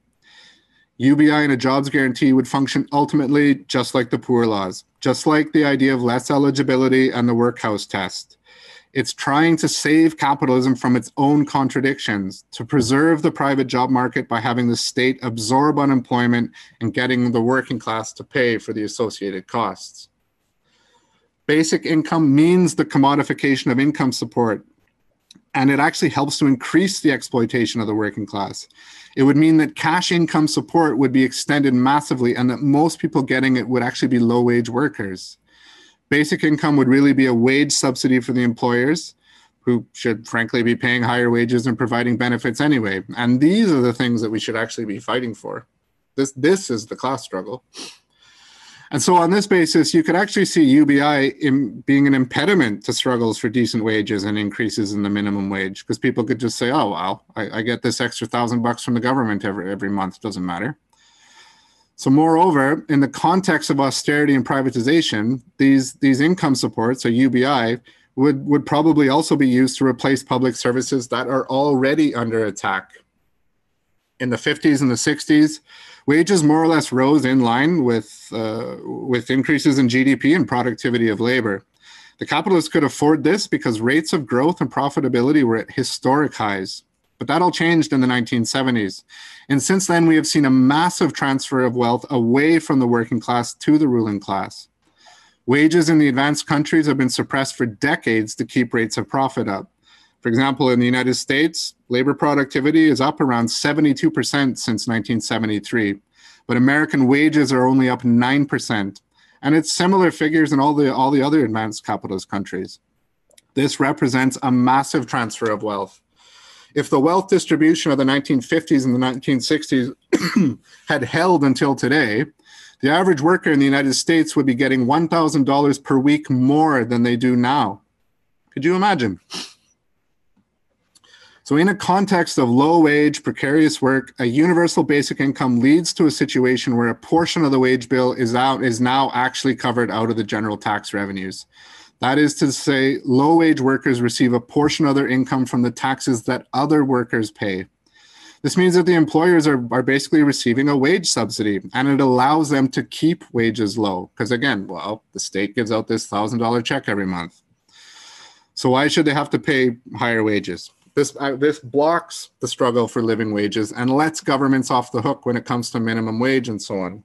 UBI and a jobs guarantee would function ultimately just like the poor laws, just like the idea of less eligibility and the workhouse test. It's trying to save capitalism from its own contradictions, to preserve the private job market by having the state absorb unemployment and getting the working class to pay for the associated costs. Basic income means the commodification of income support. and it actually helps to increase the exploitation of the working class. It would mean that cash income support would be extended massively and that most people getting it would actually be low wage workers. Basic income would really be a wage subsidy for the employers who should frankly be paying higher wages and providing benefits anyway. And these are the things that we should actually be fighting for. This, this is the class struggle. And so, on this basis, you could actually see UBI in being an impediment to struggles for decent wages and increases in the minimum wage, because people could just say, "Oh, well, I, I, get this extra thousand bucks from the government every every month. Doesn't matter." So, moreover, in the context of austerity and privatization, these these income supports, or UBI, would would probably also be used to replace public services that are already under attack. In the 50s and the 60s, wages more or less rose in line with, uh, with increases in GDP and productivity of labor. The capitalists could afford this because rates of growth and profitability were at historic highs. But that all changed in the 1970s. And since then, we have seen a massive transfer of wealth away from the working class to the ruling class. Wages in the advanced countries have been suppressed for decades to keep rates of profit up. For example, in the United States, labor productivity is up around 72% since 1973, but American wages are only up 9%. And it's similar figures in all the, all the other advanced capitalist countries. This represents a massive transfer of wealth. If the wealth distribution of the 1950s and the 1960s [clears throat] had held until today, the average worker in the United States would be getting $1,000 per week more than they do now. Could you imagine? So, in a context of low wage, precarious work, a universal basic income leads to a situation where a portion of the wage bill is out is now actually covered out of the general tax revenues. That is to say, low wage workers receive a portion of their income from the taxes that other workers pay. This means that the employers are, are basically receiving a wage subsidy and it allows them to keep wages low. Because again, well, the state gives out this $1,000 check every month. So why should they have to pay higher wages? This uh, this blocks the struggle for living wages and lets governments off the hook when it comes to minimum wage and so on.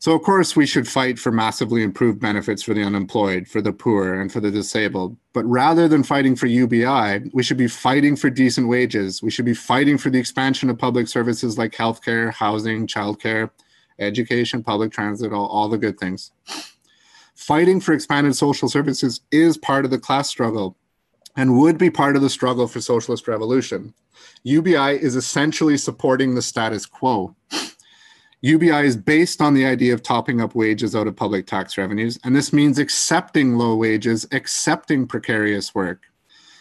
So of course we should fight for massively improved benefits for the unemployed, for the poor, and for the disabled. But rather than fighting for UBI, we should be fighting for decent wages. We should be fighting for the expansion of public services like healthcare, housing, childcare, education, public transit, all, all the good things. Fighting for expanded social services is part of the class struggle and would be part of the struggle for socialist revolution. UBI is essentially supporting the status quo. UBI is based on the idea of topping up wages out of public tax revenues, and this means accepting low wages, accepting precarious work.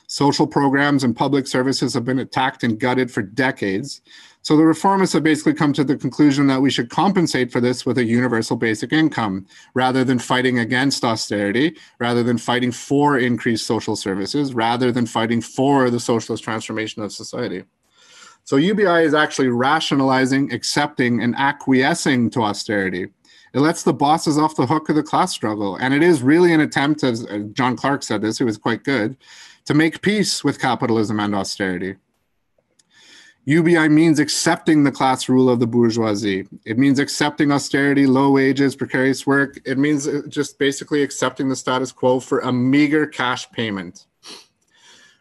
Social programs and public services have been attacked and gutted for decades. So the reformists have basically come to the conclusion that we should compensate for this with a universal basic income rather than fighting against austerity, rather than fighting for increased social services, rather than fighting for the socialist transformation of society. So UBI is actually rationalizing, accepting, and acquiescing to austerity. It lets the bosses off the hook of the class struggle. And it is really an attempt, as John Clarke said this, who was quite good, to make peace with capitalism and austerity. UBI means accepting the class rule of the bourgeoisie. It means accepting austerity, low wages, precarious work. It means uh, just basically accepting the status quo for a meager cash payment.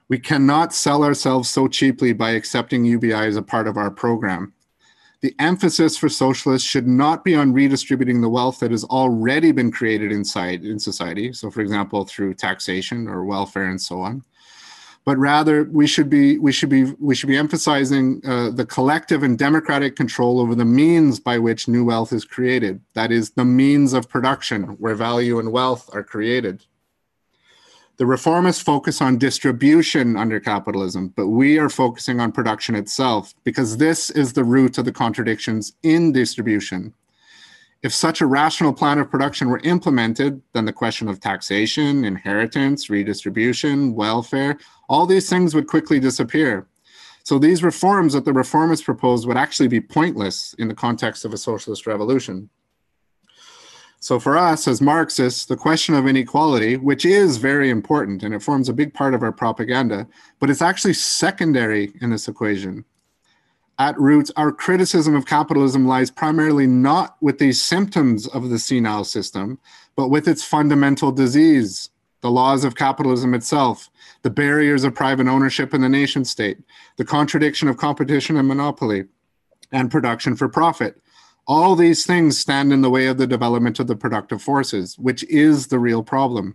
We cannot sell ourselves so cheaply by accepting UBI as a part of our program. The emphasis for socialists should not be on redistributing the wealth that has already been created inside in society. So, for example, through taxation or welfare and so on but rather we should be we should be we should be emphasizing uh, the collective and democratic control over the means by which new wealth is created. That is the means of production where value and wealth are created. The reformists focus on distribution under capitalism but we are focusing on production itself because this is the root of the contradictions in distribution. If such a rational plan of production were implemented, then the question of taxation, inheritance, redistribution, welfare, all these things would quickly disappear. So these reforms that the reformists proposed would actually be pointless in the context of a socialist revolution. So for us as Marxists, the question of inequality, which is very important and it forms a big part of our propaganda, but it's actually secondary in this equation at roots, our criticism of capitalism lies primarily not with these symptoms of the senile system, but with its fundamental disease, the laws of capitalism itself, the barriers of private ownership in the nation state, the contradiction of competition and monopoly, and production for profit. All these things stand in the way of the development of the productive forces, which is the real problem.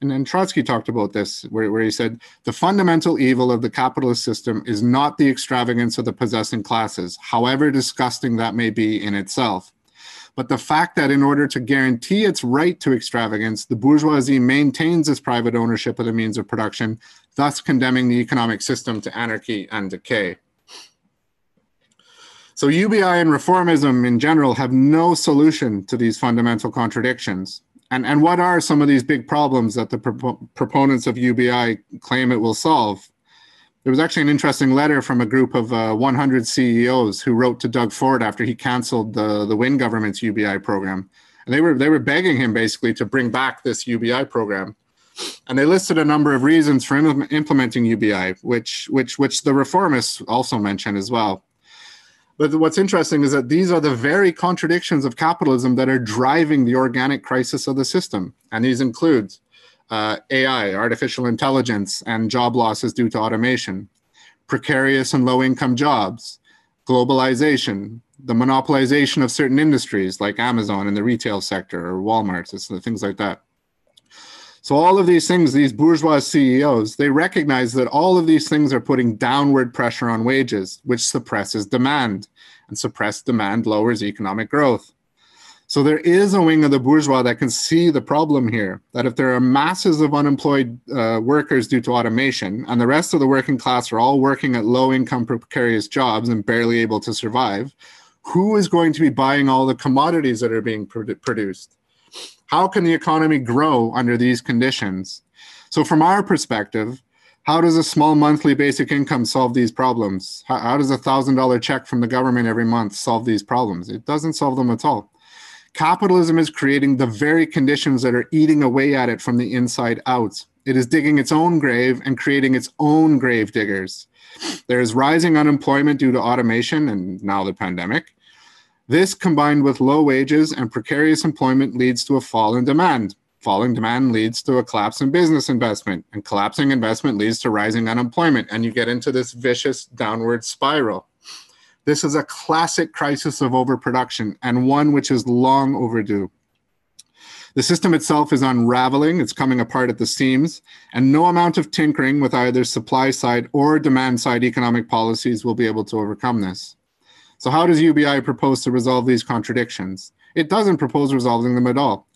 And then Trotsky talked about this, where, where he said the fundamental evil of the capitalist system is not the extravagance of the possessing classes, however disgusting that may be in itself but the fact that in order to guarantee its right to extravagance, the bourgeoisie maintains its private ownership of the means of production, thus condemning the economic system to anarchy and decay. So UBI and reformism in general have no solution to these fundamental contradictions. And, and what are some of these big problems that the proponents of UBI claim it will solve? There was actually an interesting letter from a group of uh, 100 CEOs who wrote to Doug Ford after he canceled the, the Wynne government's UBI program. And they were, they were begging him basically to bring back this UBI program. And they listed a number of reasons for Im- implementing UBI, which, which, which the reformists also mention as well. But what's interesting is that these are the very contradictions of capitalism that are driving the organic crisis of the system. And these include uh, AI, artificial intelligence, and job losses due to automation, precarious and low income jobs, globalization, the monopolization of certain industries like Amazon in the retail sector or Walmart, things like that. So all of these things, these bourgeois CEOs, they recognize that all of these things are putting downward pressure on wages, which suppresses demand, and suppressed demand lowers economic growth. So there is a wing of the bourgeois that can see the problem here that if there are masses of unemployed uh, workers due to automation and the rest of the working class are all working at low income precarious jobs and barely able to survive, who is going to be buying all the commodities that are being produ- produced? How can the economy grow under these conditions? So, from our perspective, how does a small monthly basic income solve these problems? How, how does a thousand dollar check from the government every month solve these problems? It doesn't solve them at all. Capitalism is creating the very conditions that are eating away at it from the inside out. It is digging its own grave and creating its own grave diggers. There is rising unemployment due to automation and now the pandemic. This, combined with low wages and precarious employment, leads to a fall in demand. Falling demand leads to a collapse in business investment, and collapsing investment leads to rising unemployment. And you get into this vicious downward spiral. This is a classic crisis of overproduction and one which is long overdue. The system itself is unraveling, it's coming apart at the seams, and no amount of tinkering with either supply side or demand side economic policies will be able to overcome this. So, how does UBI propose to resolve these contradictions? It doesn't propose resolving them at all.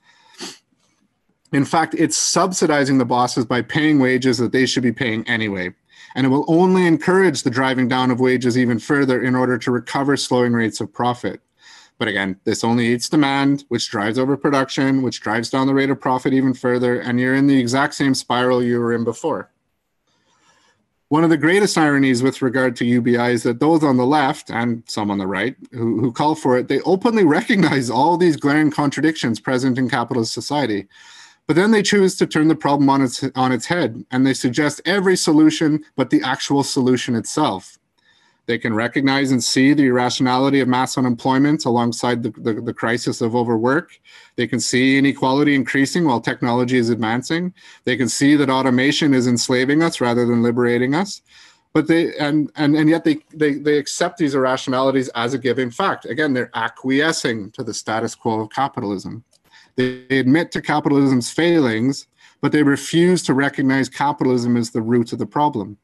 In fact, it's subsidizing the bosses by paying wages that they should be paying anyway and it will only encourage the driving down of wages even further in order to recover slowing rates of profit. But again, this only eats demand, which drives overproduction, which drives down the rate of profit even further, and you're in the exact same spiral you were in before. One of the greatest ironies with regard to UBI is that those on the left and some on the right who, who call for it, they openly recognize all these glaring contradictions present in capitalist society. But then they choose to turn the problem on its on its head and they suggest every solution but the actual solution itself. They can recognize and see the irrationality of mass unemployment alongside the, the, the, crisis of overwork. They can see inequality increasing while technology is advancing. They can see that automation is enslaving us rather than liberating us. But they and and, and yet they, they they accept these irrationalities as a given fact. Again, they're acquiescing to the status quo of capitalism. They admit to capitalism's failings, but they refuse to recognize capitalism as the root of the problem.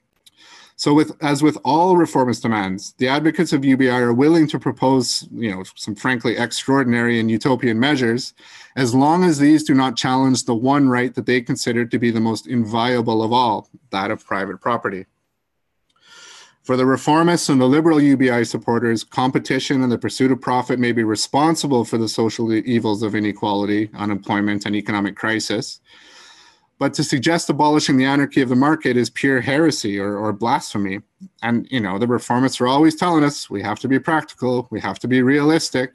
So, with as with all reformist demands, the advocates of UBI are willing to propose, you know, some frankly extraordinary and utopian measures, as long as these do not challenge the one right that they consider to be the most inviolable of all, that of private property. For the reformists and the liberal UBI supporters, competition and the pursuit of profit may be responsible for the social evils of inequality, unemployment, and economic crisis. But to suggest abolishing the anarchy of the market is pure heresy or, or blasphemy. And, you know, the reformists are always telling us we have to be practical, we have to be realistic.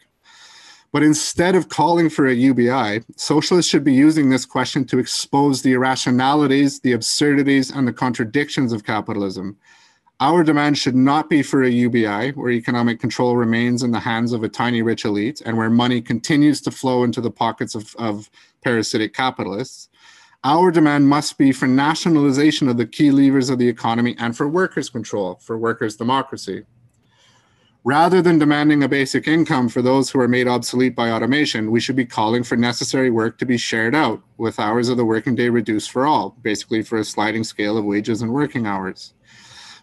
But instead of calling for a UBI, socialists should be using this question to expose the irrationalities, the absurdities, and the contradictions of capitalism our demand should not be for a UBI where economic control remains in the hands of a tiny rich elite and where money continues to flow into the pockets of, of parasitic capitalists. Our demand must be for nationalization of the key levers of the economy and for workers' control, for workers' democracy. Rather than demanding a basic income for those who are made obsolete by automation, we should be calling for necessary work to be shared out, with hours of the working day reduced for all, basically for a sliding scale of wages and working hours.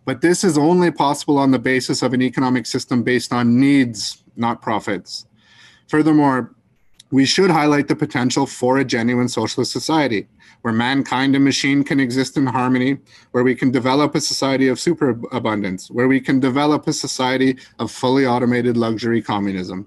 But this is only possible on the basis of an economic system based on needs, not profits. Furthermore, we should highlight the potential for a genuine socialist society where mankind and machine can exist in harmony, where we can develop a society of superabundance, where we can develop a society of fully automated luxury communism.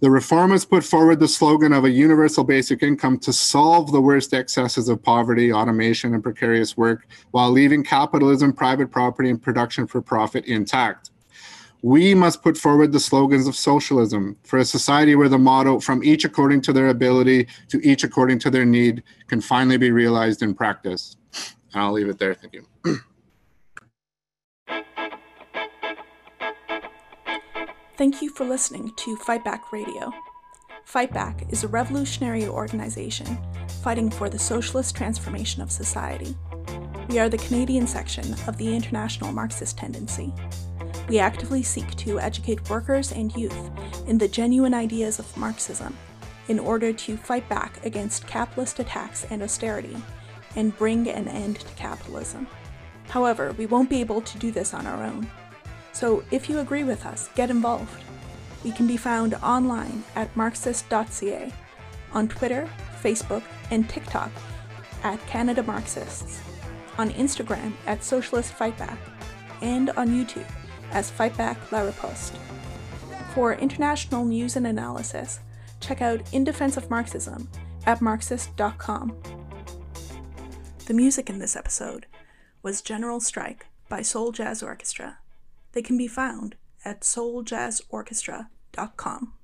The reformers put forward the slogan of a universal basic income to solve the worst excesses of poverty, automation, and precarious work while leaving capitalism, private property, and production for profit intact. We must put forward the slogans of socialism for a society where the motto, from each according to their ability to each according to their need, can finally be realized in practice. And I'll leave it there. Thank you. Thank you for listening to Fightback Radio. Fightback is a revolutionary organization fighting for the socialist transformation of society. We are the Canadian section of the International Marxist Tendency. We actively seek to educate workers and youth in the genuine ideas of Marxism in order to fight back against capitalist attacks and austerity and bring an end to capitalism. However, we won't be able to do this on our own. So if you agree with us, get involved. We can be found online at marxist.ca, on Twitter, Facebook, and TikTok at Canada Marxists, on Instagram at Socialist Fightback, and on YouTube as Fightback La Riposte. For international news and analysis, check out In Defense of Marxism at Marxist.com. The music in this episode was General Strike by Soul Jazz Orchestra. They can be found at souljazzorchestra.com.